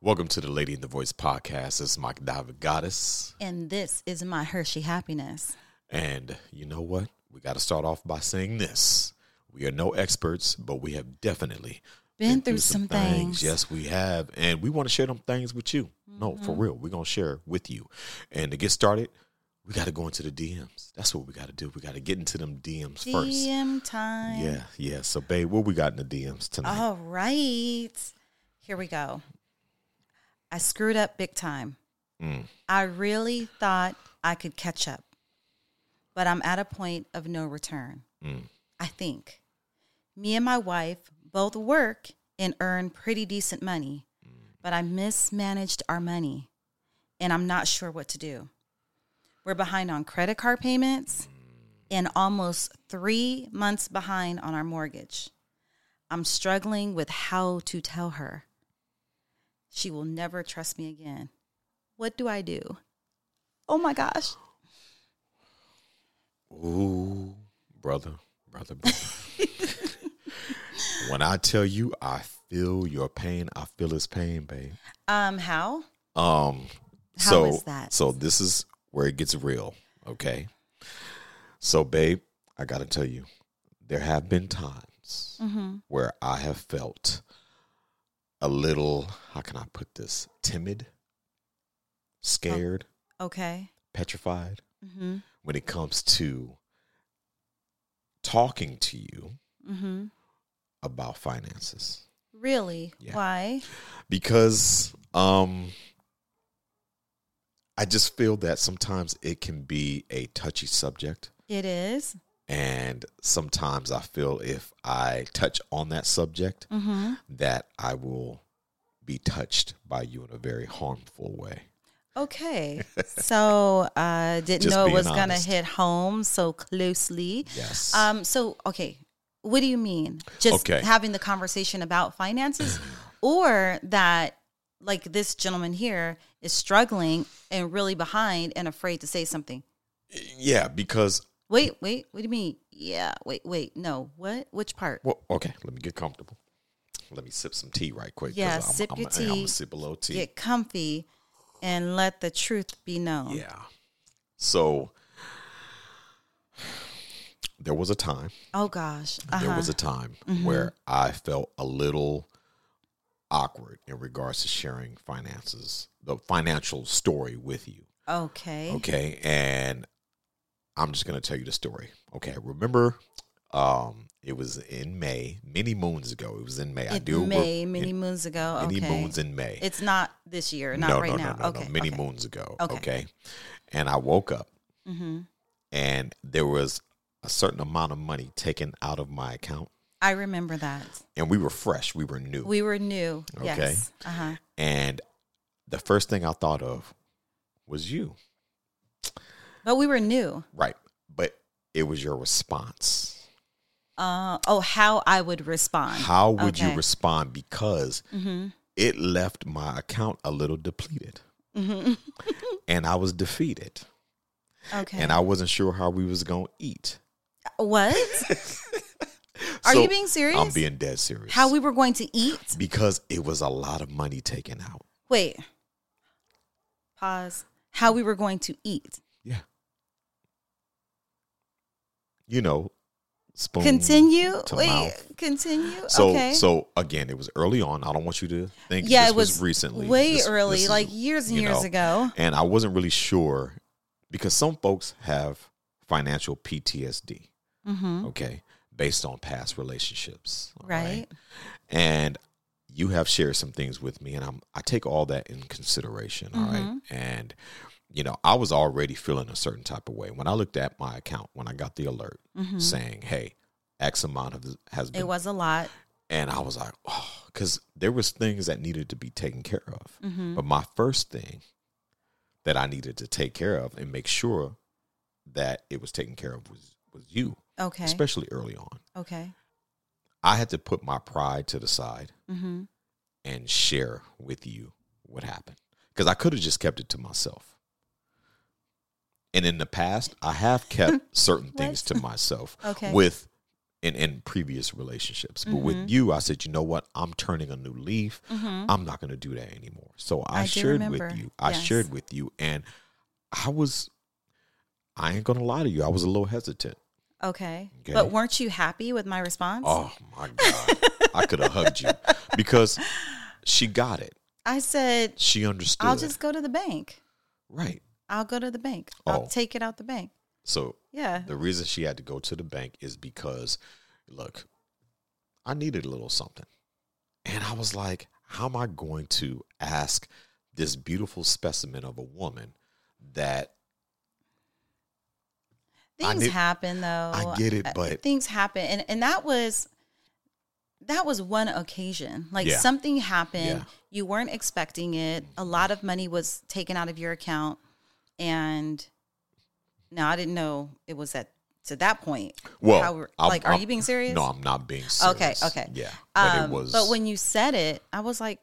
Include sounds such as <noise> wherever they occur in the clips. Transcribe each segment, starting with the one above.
Welcome to the Lady in the Voice podcast. This is my David Goddess. And this is my Hershey happiness. And you know what? We got to start off by saying this. We are no experts, but we have definitely Been through some things. Yes, we have. And we want to share them things with you. No, for Mm-hmm. real. We're going to share with you. And to get started, we got to go into the DMs. That's what we got to do. We got to get into them DMs first. DM time. Yeah, yeah. So, babe, what we got in the DMs tonight? All right. Here we go. I screwed up big time. Mm. I really thought I could catch up, but I'm at a point of no return. Mm. I think. Me and my wife both work and earn pretty decent money, but I mismanaged our money and I'm not sure what to do. We're behind on credit card payments and almost three months behind on our mortgage. I'm struggling with how to tell her. She will never trust me again. What do I do? Oh my gosh. Ooh, brother, brother, brother. <laughs> when I tell you I feel your pain, I feel his pain, babe. Um, how? Um How so is that? so this is where it gets real, okay? So babe, I got to tell you there have been times Mm-hmm. where I have felt a little, how can I put this? Timid, scared, Okay. petrified Mm-hmm. when it comes to talking to you Mm-hmm. about finances Really? Yeah. Why? because um I just feel that sometimes it can be a touchy subject It is. And sometimes I feel if I touch on that subject Mm-hmm. that I will be touched by you in a very harmful way. Okay. <laughs> so uh didn't Just know it was gonna hit home so closely. Yes. Um, so okay. What do you mean? Just Okay. having the conversation about finances <clears throat> or that like this gentleman here is struggling and really behind and afraid to say something. yeah, because Wait, wait, what do you mean? Yeah, wait, wait. No, what? Which part? well, okay, let me get comfortable. Let me sip some tea right quick. Yeah, I'm, sip I'm, your I'm, tea. gonna sip a little tea. Get comfy and let the truth be known. Yeah. So there was a time, Oh gosh. Uh-huh. there was a time where I felt a little awkward in regards to sharing finances, the financial story with you. okay. Okay. And I'm just going to tell you the story. Okay. Remember, um, it was in May, many moons ago. It was in May. I do May, in- many moons ago. many moons in May. It's not this year, not no, right no, now. no, no, okay. no, many okay. moons ago. Okay. Okay. And I woke up hmm and there was a certain amount of money taken out of my account I remember that. and we were fresh we were new We were new. Okay. Yes. Uh huh. and the first thing i thought of was you But we were new. right but it was your response Uh, oh, how I would respond. how would you respond because Mm-hmm. it left my account a little depleted Mm-hmm. <laughs> and i was defeated Okay. and i wasn't sure how we was going to eat what? <laughs> Are So, you being serious? i'm being dead serious how we were going to eat? because it was a lot of money taken out Wait. Pause. How we were going to eat. Yeah. You know, spoon. Continue. to Wait. mouth. Continue. So okay. so again, it was early on. I don't want you to think yeah, this it was, recently. way This- early, this is, like years and years know, ago. And I wasn't really sure because some folks have financial PTSD, Mm-hmm. okay, based on past relationships. right? And you have shared some things with me and I'm I take all that in consideration, all right? Mhm. And you know, I was already feeling a certain type of way when I looked at my account when I got the alert Mhm. saying, "Hey, X amount of has been," It was a lot. and I was like, "Oh," because there was things that needed to be taken care of. Mm-hmm. But my first thing that I needed to take care of and make sure that it was taken care of was was you, Okay. especially early on. okay. I had to put my pride to the side Mm-hmm. and share with you what happened because I could have just kept it to myself. And in the past, I have kept <laughs> certain things to myself Okay. with in in previous relationships. But with mm-hmm. you, I said, you know what? I'm turning a new leaf. Mm-hmm. I'm not going to do that anymore. So I, I shared with you. I Yes. shared with you, and I was. I ain't gonna lie to you. I was a little hesitant. Okay. Okay. But weren't you happy with my response? Oh my god, I could have hugged you because she got it. I said, She understood. I'll just go to the bank. right. I'll go to the bank. Oh. I'll take it out the bank. So Yeah. the reason she had to go to the bank is because, look, I needed a little something, and I was like, how am I going to ask this beautiful specimen of a woman that Things need- happen though. I get it, Uh, but- things happen and and that was that was one occasion. Like Yeah. something happened, Yeah. you weren't expecting it. A lot of money was taken out of your account and now I didn't know it was at to that point. well, How we're- I'm- like are I'm- you being serious? No, I'm not being serious. okay. Okay, yeah, but Um, it was. but when you said it, I was like,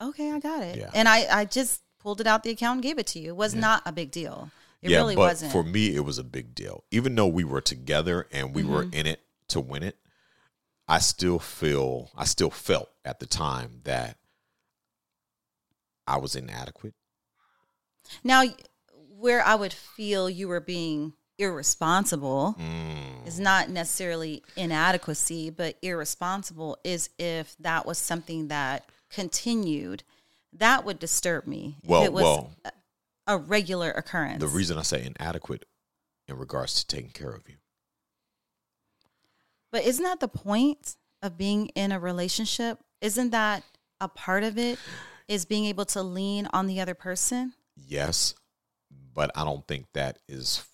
okay, I got it. Yeah. And I, I just pulled it out the account and gave it to you. It was not a big deal. It yeah, really but wasn't. for me, it was a big deal. Even though we were together and we were Mm-hmm. in it to win it, I still feel, I still felt at the time that I was inadequate. now, where I would feel you were being irresponsible Mm. is not necessarily inadequacy, but irresponsible is if that was something that continued. That would disturb me. if Well, it was well, a, a regular occurrence. the reason I say inadequate in regards to taking care of you. But isn't that the point of being in a relationship? Isn't that a part of it? Is being able to lean on the other person? Yes, but I don't think that is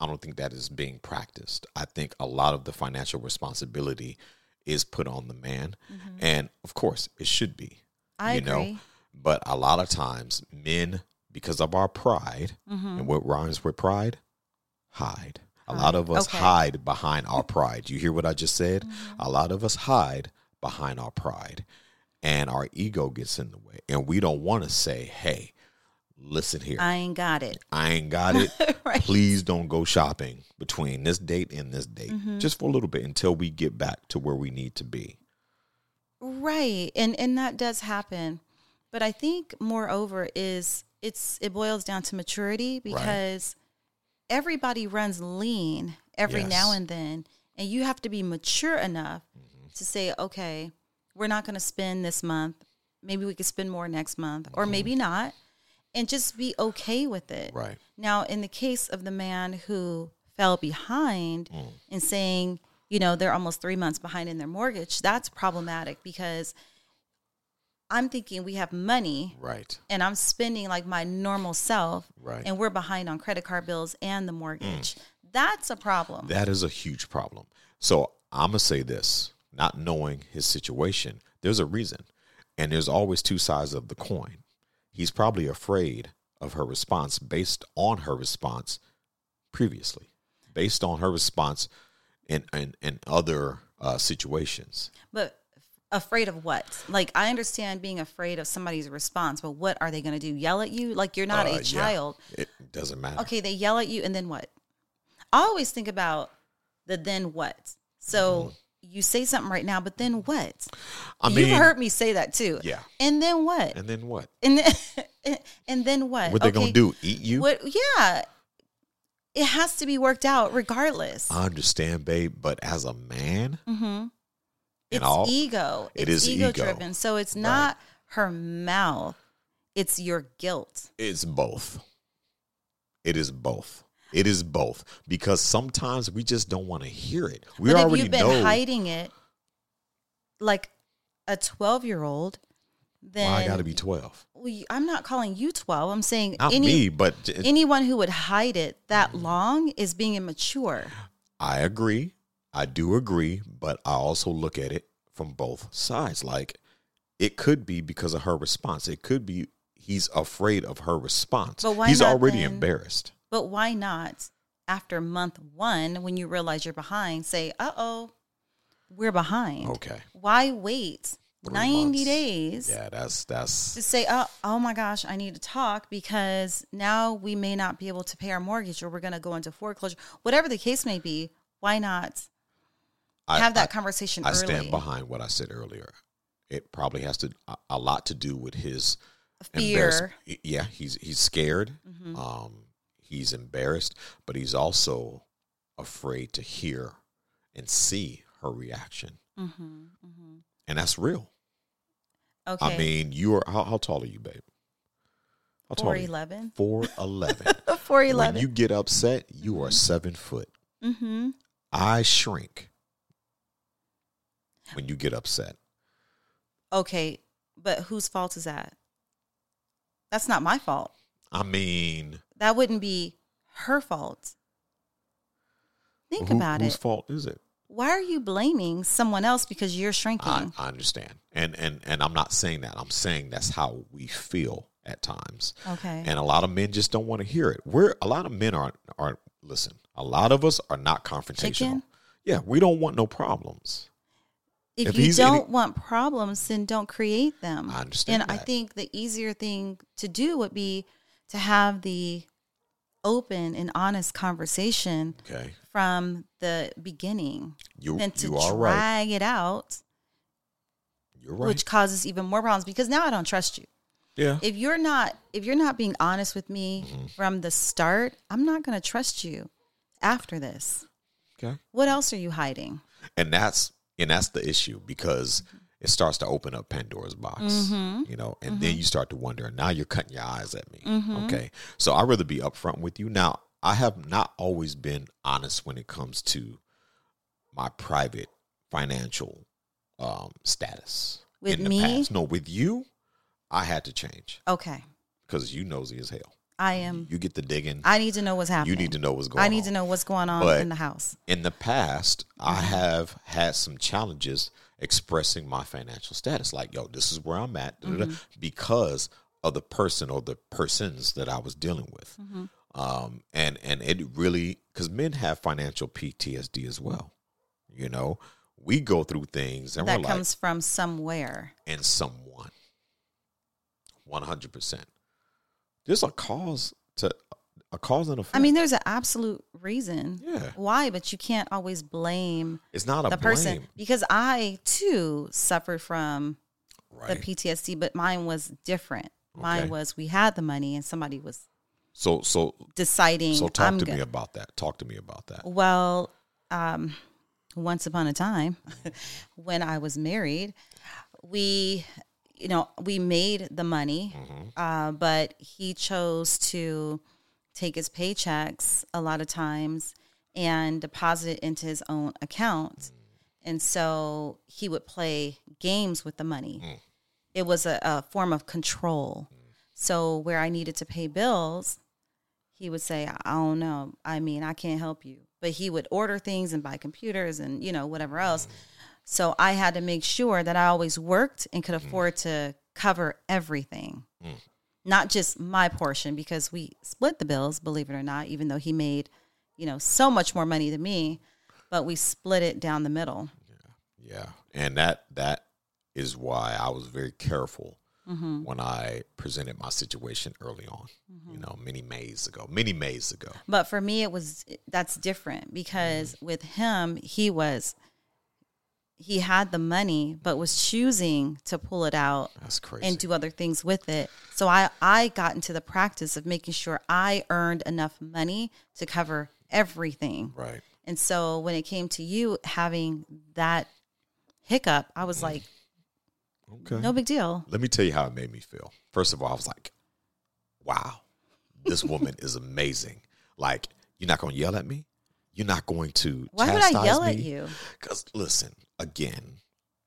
I don't think that is being practiced. I think a lot of the financial responsibility is put on the man. And of course, it should be. Mm-hmm. I you agree. know, but a lot of times men because of our pride Mm-hmm. and what rhymes with pride, hide. A lot of us Okay. hide behind our pride. You hear what I just said? Mm-hmm. A lot of us hide behind our pride. And our ego gets in the way. And we don't want to say, hey, listen here. I ain't got it. I ain't got it. <laughs> Right. Please don't go shopping between this date and this date, Mm-hmm. just for a little bit until we get back to where we need to be. Right. And and that does happen. But I think moreover is it's it boils down to maturity because everybody runs lean every Yes. now and then and you have to be mature enough Mm-hmm. to say okay, we're not going to spend this month. Maybe we could spend more next month or maybe not and just be okay with it. Right. Now, in the case of the man who fell behind Mm. and saying, you know, they're almost three months behind in their mortgage, that's problematic because I'm thinking we have money Right. and I'm spending like my normal self Right. and we're behind on credit card bills and the mortgage. That's a problem. That is a huge problem. So I'm going to say this not knowing his situation, there's a reason. And there's always two sides of the coin. He's probably afraid of her response based on her response previously, based on her response in, in, in other uh, situations. But afraid of what? Like I understand being afraid of somebody's response, but what are they going to do? Yell at you? Like you're not Uh, a yeah. child. It doesn't matter. Okay, they yell at you and then what? I always think about the then what. So you say something right now, but then what? I mean, You've heard me say that too. Yeah. And then what? and then what? And then, <laughs> and then what? What they Okay, gonna do? Eat you? What? Yeah, it has to be worked out regardless. I understand, babe, but as a man, mm-hmm. It's all- ego. it it's ego ego. driven. So it's not her mouth. It's your guilt. it's both. It is both. It is both because sometimes we just don't want to hear it. We but if already you've been know. hiding it, like a twelve-year-old, then Why I got to be twelve? Well, I'm not calling you 12. I'm saying Not any me, but j- anyone who would hide it that long is being immature. I agree. I do agree, but I also look at it from both sides. Like it could be because of her response. It could be he's afraid of her response. But why he's already then- embarrassed. But why not after month 1 when you realize you're behind say, "Uh-oh, we're behind." Okay. Why wait Three 90 months. days Yeah, that's that's to say, "Oh, oh my gosh, I need to talk because now we may not be able to pay our mortgage or we're going to go into foreclosure." Whatever the case may be, why not I- have that I- conversation I early. stand behind what I said earlier. It probably has to a, a lot to do with his Fear. Mm-hmm. Yeah, he's he's scared. Um, he's embarrassed, but he's also afraid to hear and see her reaction, Mm-hmm, mm-hmm. and that's real. Okay. I mean, you are how, how tall are you, babe? How tall four are you? eleven. <laughs> Four eleven. When you get upset, you are seven foot. mm-hmm. I shrink when you get upset. Okay, but whose fault is that? That's not my fault. I mean, That wouldn't be her fault. Think who- about whose it. Whose fault is it? Why are you blaming someone else because you're shrinking? I, I understand, and and and I'm not saying that. I'm saying that's how we feel at times, okay. and a lot of men just don't want to hear it. We're a lot of men aren't aren't listen. A lot of us are not confrontational. Chicken? Yeah, we don't want no problems. if, if you don't any- want problems, then don't create them. I understand And I think the easier thing to do would be to have the open and honest conversation Okay, from the beginning you than to you are right. drag it out, You're right. which causes even more problems because now I don't trust you. yeah, If you're not if you're not being honest with me Mm-hmm. from the start, I'm not going to trust you after this. okay. What else are you hiding? and that's and that's the issue because it starts to open up Pandora's box, Mm-hmm. you know, and then you start to wonder. Now you're cutting your eyes at me. Mm-hmm. Okay, so I'd rather be upfront with you. Now, I have not always been honest when it comes to my private financial um, status With me? past. No, with you, I had to change Okay. because you nosy as hell. I am You get the digging. I need to know what's happening. you need to know what's going on. I need to know what's going on But- in the house. in the past, I Mm-hmm. have had some challenges expressing my financial status. Like, yo, this is where I'm at, Mm-hmm. because of the person or the persons that I was dealing with. Mm-hmm. Um, and and it really because men have financial PTSD as well. You know, we go through things and That comes from somewhere. and someone, one hundred percent. There's a cause to a cause and effect. I mean, there's an absolute reason Yeah. why, but you can't always blame it's not a the person because I too suffered from the? PTSD, but mine was different. Mine was we had the money and somebody was so so deciding. So talk I'm to go- me about that. Talk to me about that. Well, um, once upon a time, <laughs> when I was married, we, you know, we made the money, uh, but he chose to take his paychecks a lot of times and deposit it into his own account. And so he would play games with the money. Mm. It was a, a form of control. So where I needed to pay bills, he would say, I don't know. I mean, I can't help you. But he would order things and buy computers and, you know, whatever else. Mm. So I had to make sure that I always worked and could mm. afford to cover everything, not just my portion, because we split the bills, believe it or not, even though he made, you know, so much more money than me, but we split it down the middle. Yeah, Yeah. and that that is why I was very careful Mm-hmm. when I presented my situation early on. You know, many Mays ago, many Mays ago. But for me, it was that's different because with him, he was he had the money, but was choosing to pull it out That's crazy. and do other things with it. So I I got into the practice of making sure I earned enough money to cover everything. right. And so when it came to you having that hiccup, I was like, Okay. no big deal. Let me tell you how it made me feel. First of all, I was like, "Wow, this woman is amazing." Like, you're not going to yell at me. You're not going to. Why would I yell me? at you? Because listen, again,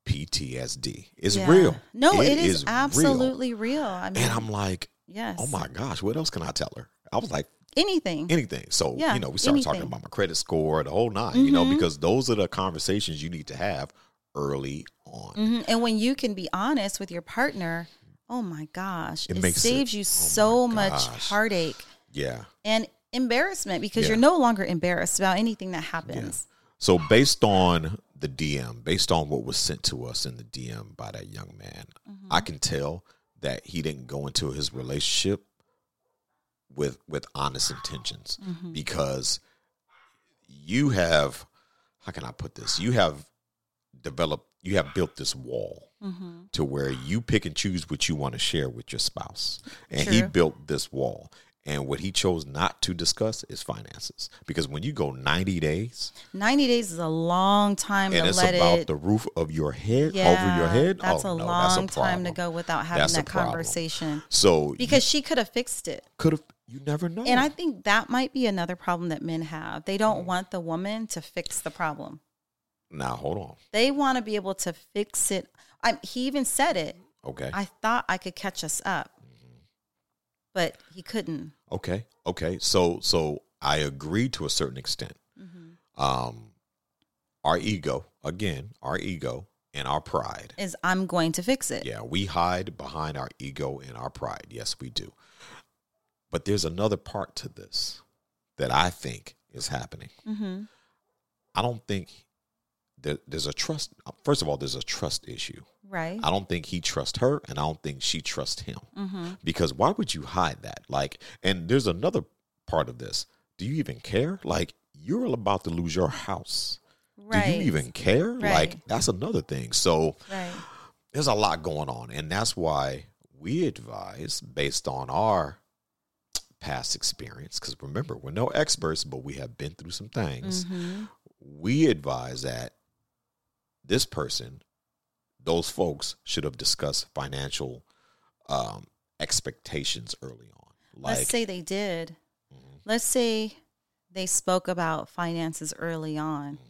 PTSD is Yeah. real. No, it is, real. absolutely real. I mean, And I'm like, yes. oh my gosh, what else can I tell her? I was like, anything. anything. So, Yeah, you know, we started talking about my credit score, the whole 9 you know, Mhm. because those are the conversations you need to have early on. hmm And when you can be honest with your partner, oh my gosh, It it, makes it- saves you oh so much heartache Yeah. and embarrassment because Yeah. you're no longer embarrassed about anything that happens. So, based on the DM, based on what was sent to us in the DM by that young man, Mm-hmm. I can tell that he didn't go into his relationship with with honest intentions Mm-hmm. because you have how can I put this? You have developed, you have built this wall Mm-hmm. to where you pick and choose what you want to share with your spouse. And he built this wall. And what he chose not to discuss is finances. Because when you go 90 days, 90 days is a long time and to it's about it the roof of your head yeah, over your head, That's oh, a no, long that's a time to go without having That's that conversation. So Because she could have fixed it. could have, you never know. And I think that might be another problem that men have. They Mm. don't want the woman to fix the problem. now, hold on. They want to be able to fix it. I, he even said it. Okay. I thought I could catch us up, but he couldn't. Okay. Okay. So so I agree to a certain extent. Mm-hmm. Um our ego, again, our ego and our pride. Is I'm going to fix it. Yeah, we hide behind our ego and our pride. Yes, we do. But there's another part to this that I think is happening. Mm-hmm. I don't think that there's a trust first of all, there's a trust issue. Right. I don't think he trusts her and I don't think she trusts him. Mm-hmm. because why would you hide that like and there's another part of this do you even care like you're about to lose your house Right. do you even care Right. like that's another thing so Right. there's a lot going on and that's why we advise based on our past experience because remember we're no experts but we have been through some things Mm-hmm. we advise that this person those folks should have discussed financial um, expectations early on like Let's say they did. Mhm. Let's say they spoke about finances early on. Mm-hmm.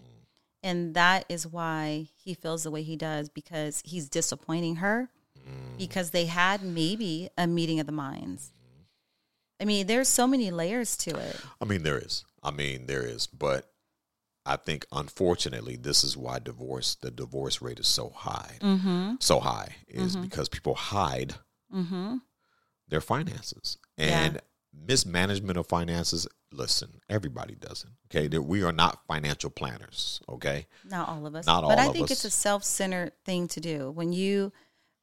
And that is why he feels the way he does because he's disappointing her Mm-hmm. because they had maybe a meeting of the minds. I mean, there's so many layers to it. I mean, there is. I mean, there is. But I think, unfortunately, this is why divorce, the divorce rate is so high. Mm-hmm. So high is because people hide Mm-hmm. their finances Yeah. and mismanagement of finances. Listen, everybody does it. Okay, we are not financial planners. Okay, Not all of us. Not but all I of think us. it's a self-centered thing to do. When you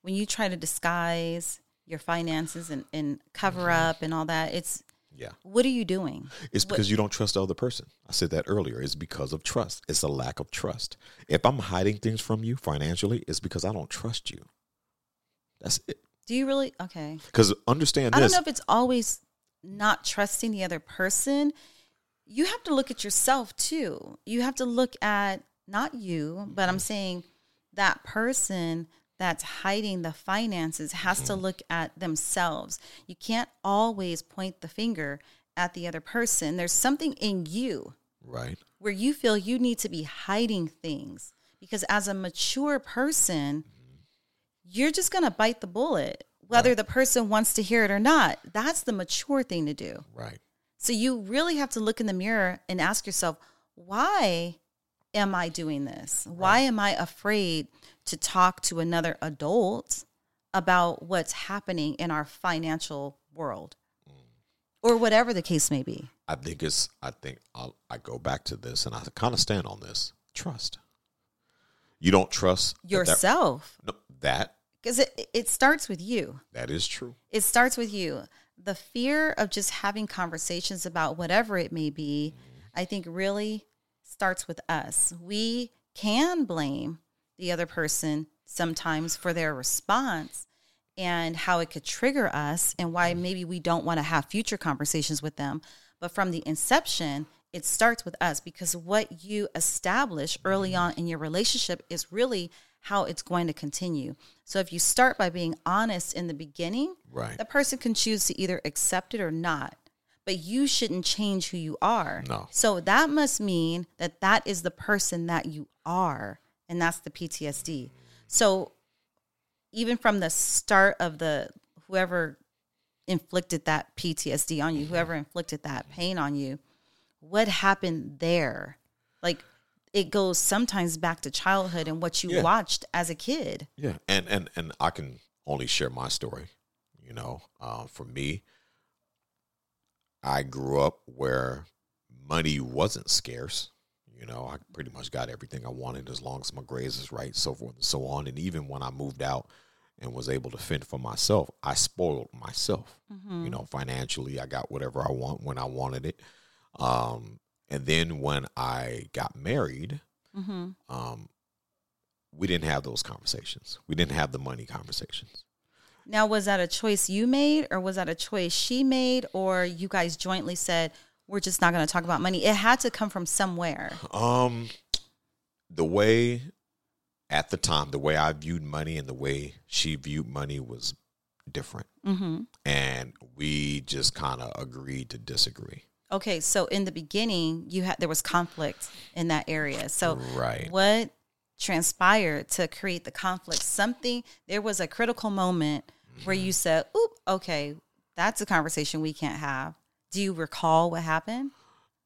when you try to disguise your finances and, and cover Mm-hmm. up and all that, it's yeah. what are you doing? It's because you don't trust the other person. I said that earlier. It's because of trust. It's a lack of trust. If I'm hiding things from you financially, it's because I don't trust you. That's it. Do you really okay? Because understand I don't know if it's always not trusting the other person. You have to look at yourself too. You have to look at not you, but Mm-hmm. I'm saying that person that's hiding the finances has to Mm-hmm. look at themselves. You can't always point the finger at the other person. There's something in you right. where you feel you need to be hiding things because as a mature person, you're just going to bite the bullet, whether the person wants to hear it or not. That's the mature thing to do. Right. So you really have to look in the mirror and ask yourself, why am I doing this? Why am I afraid to talk to another adult about what's happening in our financial world? Mm. Or whatever the case may be. I think it's. I think I'll, I go back to this, and I kind of stand on this. Trust. You don't trust Yourself. That, no, that Because it, it starts with you. that is true. it starts with you. The fear of just having conversations about whatever it may be, mm. I think really starts with us. We can blame the other person sometimes for their response and how it could trigger us and why maybe we don't want to have future conversations with them. But from the inception, it starts with us because what you establish early on in your relationship is really how it's going to continue. So if you start by being honest in the beginning, Right. the person can choose to either accept it or not. But you shouldn't change who you are. No. So that must mean that that is the person that you are, and that's the PTSD. So even from the start of the whoever inflicted that PTSD on you, whoever inflicted that pain on you, what happened there? Like it goes sometimes back to childhood and what you Yeah. watched as a kid. Yeah, and and and I can only share my story. You know, uh, for me, I grew up where money wasn't scarce. You know, I pretty much got everything I wanted as long as my grades was right, so forth and so on. And even when I moved out and was able to fend for myself, I spoiled myself. You know, financially, I got whatever I want when I wanted it. Um, and then when I got married, Mm-hmm. um, we didn't have those conversations. We didn't have the money conversations. Now, was that a choice you made, or was that a choice she made, or you guys jointly said we're just not going to talk about money? It had to come from somewhere. Um, the way at the time, the way I viewed money and the way she viewed money was different, Mm-hmm. and we just kind of agreed to disagree. Okay, so in the beginning, you had there was conflict in that area. So Right. what transpired to create the conflict? Something there was a critical moment where you said, "Oop, okay, that's a conversation we can't have." Do you recall what happened?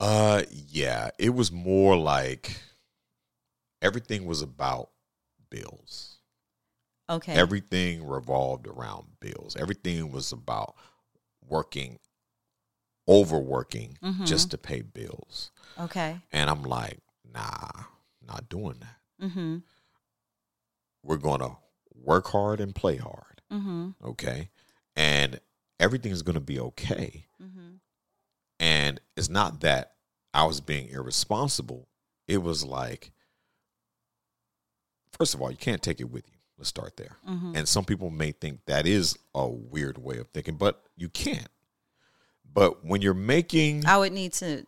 Uh, yeah, it was more like everything was about bills. Okay. Everything revolved around bills. Everything was about working, overworking Mhm. just to pay bills. okay. And I'm like, nah, not doing that. Mm-hmm. We're going to work hard and play hard. Mm-hmm. Okay. And everything is going to be okay. Mm-hmm. And it's not that I was being irresponsible. It was like, first of all, you can't take it with you. Let's start there. Mm-hmm. And some people may think that is a weird way of thinking, but you can't. But when you're making, I would need to.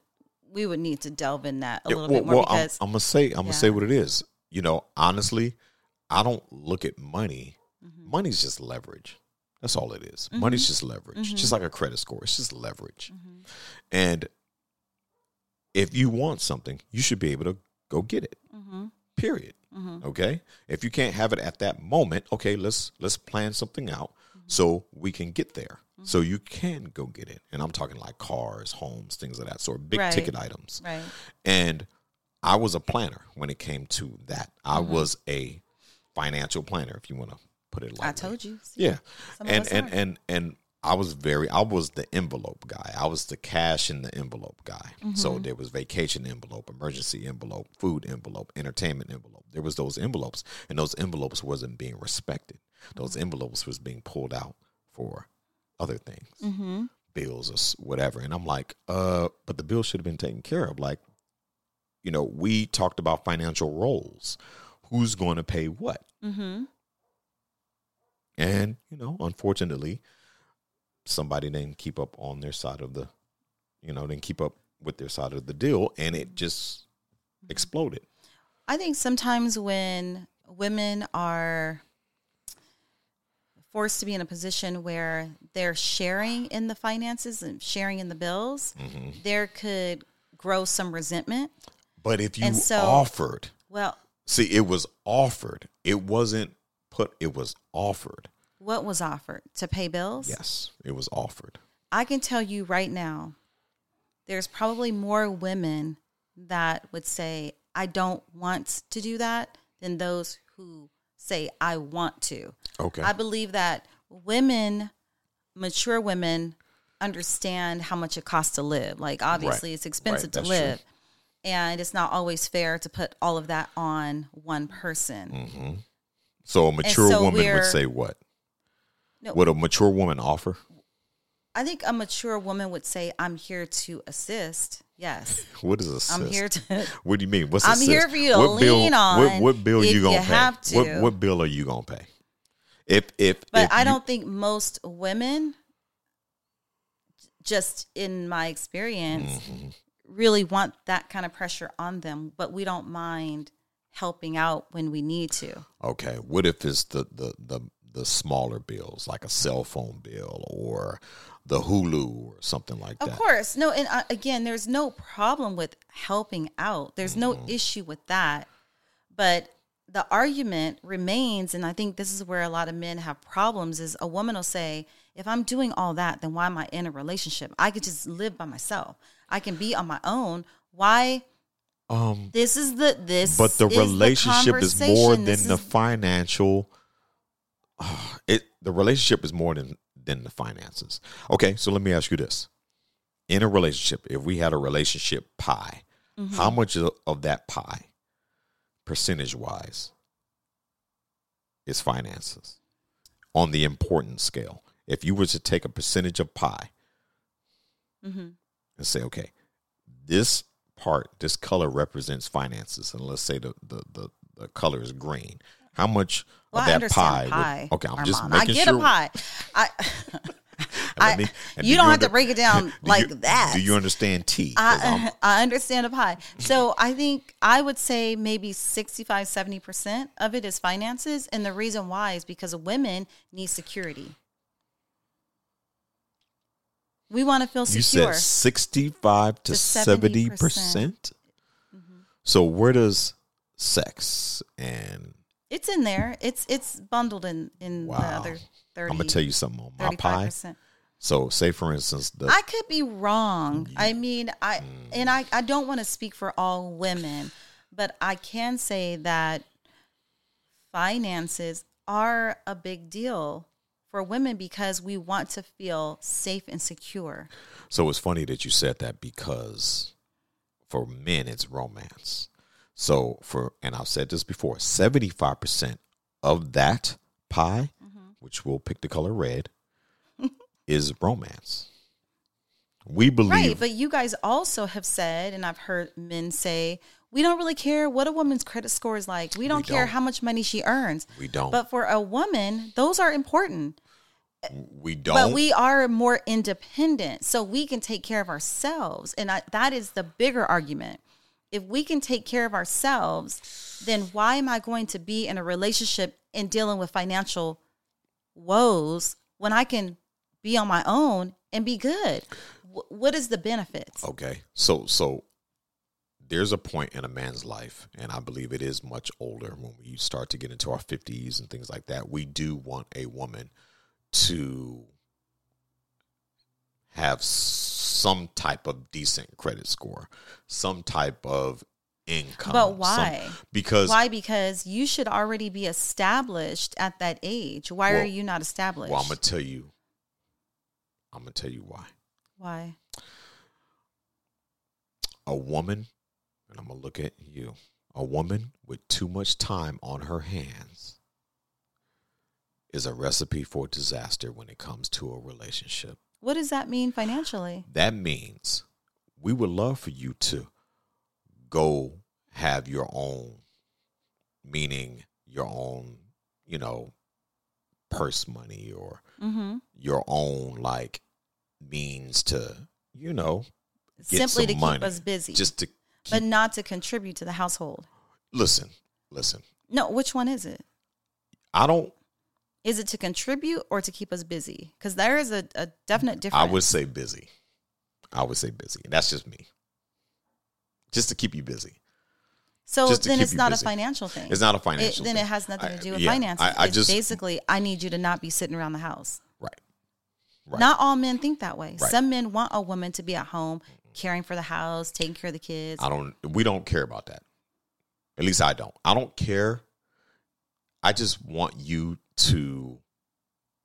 We would need to delve in that a Yeah, little well, bit more well, I'm- because I'm, gonna say, I'm gonna say what it is. You know, honestly, I don't look at money. Mhm. Money's just leverage. That's all it is. Mhm. Money's just leverage, just like a credit score. It's just leverage. Mhm. And if you want something, you should be able to go get it. Mhm. Period. Okay. If you can't have it at that moment, okay, let's let's plan something out so we can get there. So you can go get it. And I'm talking like cars, homes, things of that sort, big Right. ticket items. right. And I was a planner when it came to that. I Mm-hmm. was a financial planner, if you want to put it like I told you. Yeah. And and, and and I was very I was the envelope guy. I was the cash in the envelope guy. Mm-hmm. So there was vacation envelope, emergency envelope, food envelope, entertainment envelope. There was those envelopes and those envelopes wasn't being respected. Those Mm-hmm. envelopes was being pulled out for other things Mm-hmm. bills or whatever. And I'm like, uh, but the bill should have been taken care of. Like, you know, we talked about financial roles. Who's going to pay what? Mm-hmm. And, you know, unfortunately, somebody didn't keep up on their side of the, you know, didn't keep up with their side of the deal and it just exploded. I think sometimes when women are forced to be in a position where they're sharing in the finances and sharing in the bills, hmm there could grow some resentment. But if you so- offered, Well, see, it was offered. It wasn't put, it was offered. what was offered to pay bills? Yes, it was offered. I can tell you right now, there's probably more women that would say, I don't want to do that than those who say, I want to. Okay. I believe that women, mature women, understand how much it costs to live. Like, obviously, it's expensive to that's true. live. And it's not always fair to put all of that on one person. hmm So a mature so woman would say what? No. Would a mature woman offer? I think a mature woman would say, I'm here to assist. Yes. <laughs> What is assist? I'm here to. <laughs> What do you mean? What's I'm assist? here for you to what bill, lean on What, what bill you gonna you pay? have to. What, what bill are you gonna pay? If if But if I you- don't think most women, just in my experience, Mhm. really want that kind of pressure on them. But we don't mind helping out when we need to. Okay. What if it's the the the the smaller bills, like a cell phone bill or the Hulu or something like Of that? Of course. No, and uh, again, there's no problem with helping out. There's no Mm-hmm. issue with that. But the argument remains, and I think this is where a lot of men have problems, is a woman will say, if I'm doing all that, then why am I in a relationship? I could just live by myself. I can be on my own. Why? Um, This is the this but the relationship is more than This the is- financial. <sighs> it the relationship is more than than the finances. Okay, so let me ask you this: in a relationship, if we had a relationship pie, Mm-hmm. how much of, of that pie, percentage wise, is finances on the importance scale? If you were to take a percentage of pie mm-hmm. and say, okay, this part, this color represents finances, and let's say the the the, the color is green. How much Well, of I that pie? pie. would, okay, I'm just making I get sure. a pie. I, <laughs> <laughs> I- me- you do don't have under- to break it down <laughs> do like you- that. Do you understand tea? I, I understand a pie. So I think I would say maybe 65, 70% of it is finances. And the reason why is because women need security. We want to feel secure. You said 65 to To 70 70%. percent. Mm-hmm. So where does sex and It's in there. It's it's bundled in in the other 30 I'm gonna tell you something on my pie. 35%. So say for instance the I could be wrong. I mean, I Mm. and I, I don't want to speak for all women, but I can say that finances are a big deal for women because we want to feel safe and secure. so it's funny that you said that because for men it's romance. So for and I've said this before, 75 percent of that pie, Mm-hmm. which we'll pick the color red, <laughs> is romance. We believe Right, but you guys also have said and I've heard men say we don't really care what a woman's credit score is like. We don't care don't. how much money she earns. we don't But for a woman, those are important. We don't but we are more independent so we can take care of ourselves and I, that is the bigger argument if we can take care of ourselves then why am i going to be in a relationship and dealing with financial woes when i can be on my own and be good Wh- what is the benefits Okay. So so there's a point in a man's life, and I believe it is much older when we start to get into our fifties and things like that. We do want a woman to have some type of decent credit score, some type of income. But some- why? because why because you should already be established at that age why are you not established well, I'm gonna tell you. I'm gonna tell you why. why a woman, and I'm gonna look at you, a woman with too much time on her hands is a recipe for disaster when it comes to a relationship. what does that mean financially That means we would love for you to go have your own, meaning your own, you know, purse money or mm-hmm. your own like means to, you know, simply to keep us busy, just to but not to contribute to the household. listen, listen. No, which one is it? I don't Is it to contribute or to keep us busy? Because there is a, a definite difference. I would say busy. I would say busy. That's just me. Just to keep you busy. so then it's not busy. a financial thing. It's not a financial It, then thing. it has nothing to do with yeah, finances. I, I just basically, I need you to not be sitting around the house. right, right. Not all men think that way. Right. Some men want a woman to be at home, caring for the house, taking care of the kids. I don't. We don't care about that. At least I don't. I don't care. I just want you to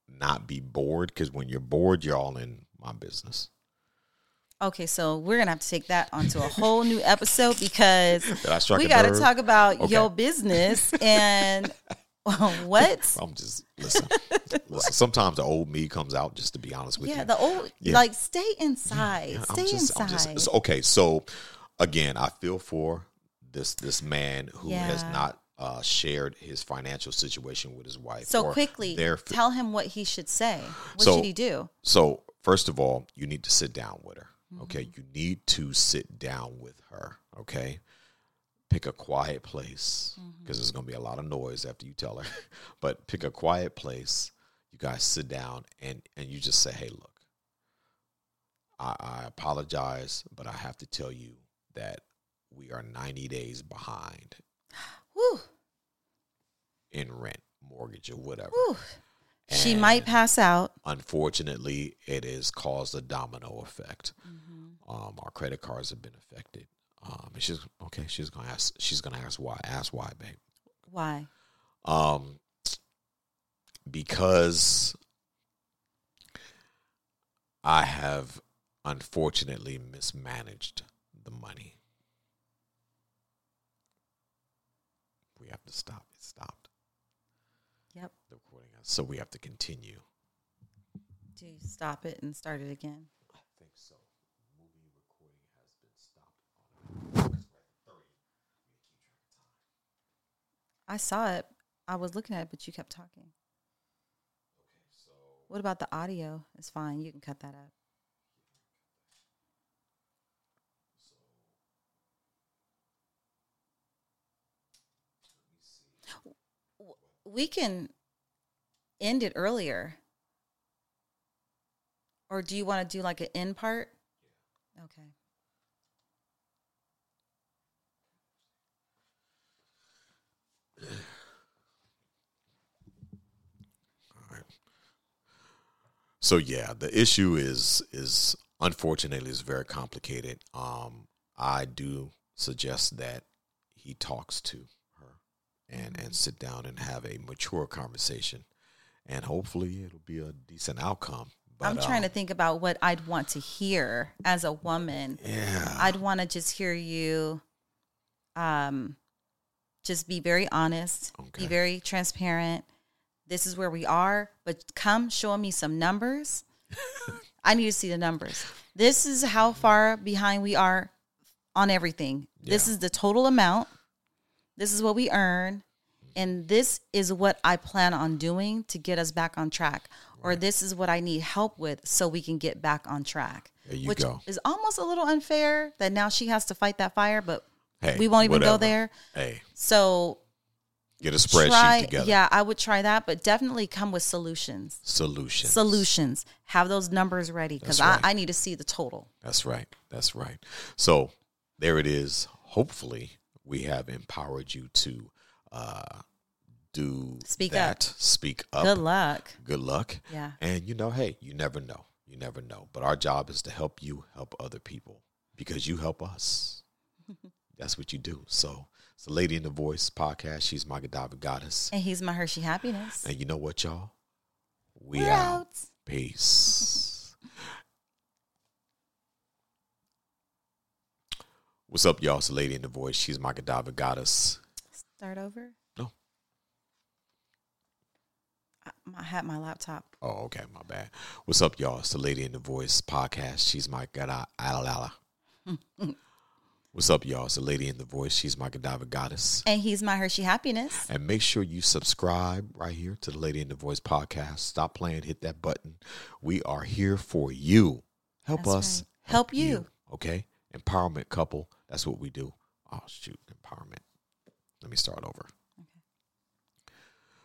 not be bored because when you're bored, you're all in my business. Okay, so we're gonna have to take that onto a whole new episode because <laughs> Did I strike we got to talk about Okay. your business and <laughs> <laughs> what I'm just listen. listen. Sometimes the old me comes out. Just to be honest with yeah you. Yeah, the old Yeah. like stay inside Yeah, stay just, inside just, okay. So again, I feel for this this man who has not uh, shared his financial situation with his wife. so quickly their- tell him what he should say what So- should he do So first of all, you need to sit down with her. Mm-hmm. Okay, you need to sit down with her. Okay, pick a quiet place Mm-hmm. because there's going to be a lot of noise after you tell her. <laughs> but pick a quiet place. You guys sit down and and you just say, "Hey, look, I, I apologize, but I have to tell you that we are 90 days behind <gasps> <gasps> <gasps> in rent, mortgage, or whatever." she might pass out unfortunately, it has caused a domino effect. Mm-hmm. Um, our credit cards have been affected. Um, and she's okay. She's gonna ask. She's gonna ask why. Ask why, babe. why Um, because I have unfortunately mismanaged the money. We have to stop. It yep the recording, so we have to continue. do you stop it and start it again I think so. Movie recording has been stopped. I saw it. I was looking at it, but you kept talking. Okay, so What about the audio? It's fine. You can cut that up. We can end it earlier. Or do you want to do like an end part? Okay. So yeah, the issue is is unfortunately is very complicated. Um, I do suggest that he talks to her and and sit down and have a mature conversation, and hopefully it'll be a decent outcome. But, I'm trying to um, think about what I'd want to hear as a woman. Yeah, I'd want to just hear you um just be very honest, Okay. be very transparent. This is where we are, but come show me some numbers. <laughs> I need to see the numbers. This is how far behind we are on everything. This is the total amount. This is what we earn. And this is what I plan on doing to get us back on track. Or this is what I need help with so we can get back on track. There you which go. is almost a little unfair that now she has to fight that fire, but Hey, we won't even go there. Hey, So get a spreadsheet try, together. yeah, I would try that, but definitely come with solutions. Solutions. Solutions. Have those numbers ready because right. I, I need to see the total. That's right. That's right. So there it is. Hopefully, we have empowered you to uh, do Speak that. Speak up. Good luck. Good luck. Yeah. And you know, hey, you never know. You never know. But our job is to help you help other people because you help us. <laughs> That's what you do. So it's the Lady in the Voice podcast. She's my Godiva goddess. And he's my Hershey happiness. And you know what, y'all? We We're out. out. Peace. <laughs> What's up, y'all? It's the Lady in the Voice. She's my Godiva goddess. Start over. No. I, I had my laptop. Oh, okay, my bad. What's up, y'all? It's the Lady in the Voice podcast. She's my Godiva. <laughs> What's up, y'all? It's the Lady in the Voice. She's my Godiva goddess. And he's my Hershey happiness. And make sure you subscribe right here to the Lady in the Voice podcast. Stop playing, hit that button. We are here for you. Help That's us right. Help you. Okay? Empowerment couple. That's what we do. Oh, shoot. Empowerment. Let me start over.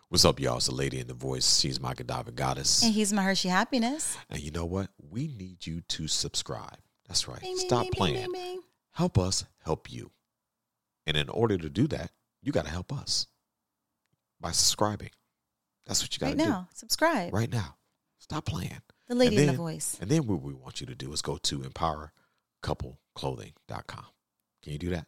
What's up, y'all? It's the Lady in the Voice. She's my Godiva goddess. And he's my Hershey happiness. And you know what? We need you to subscribe. That's right. Bing, Stop bing, playing. bing. Help us help you. And in order to do that, you got to help us by subscribing. That's what you got Right to do now, subscribe. right now. Stop playing. The lady And in the voice. And then what we want you to do is go to empowercoupleclothing.com. Can you do that?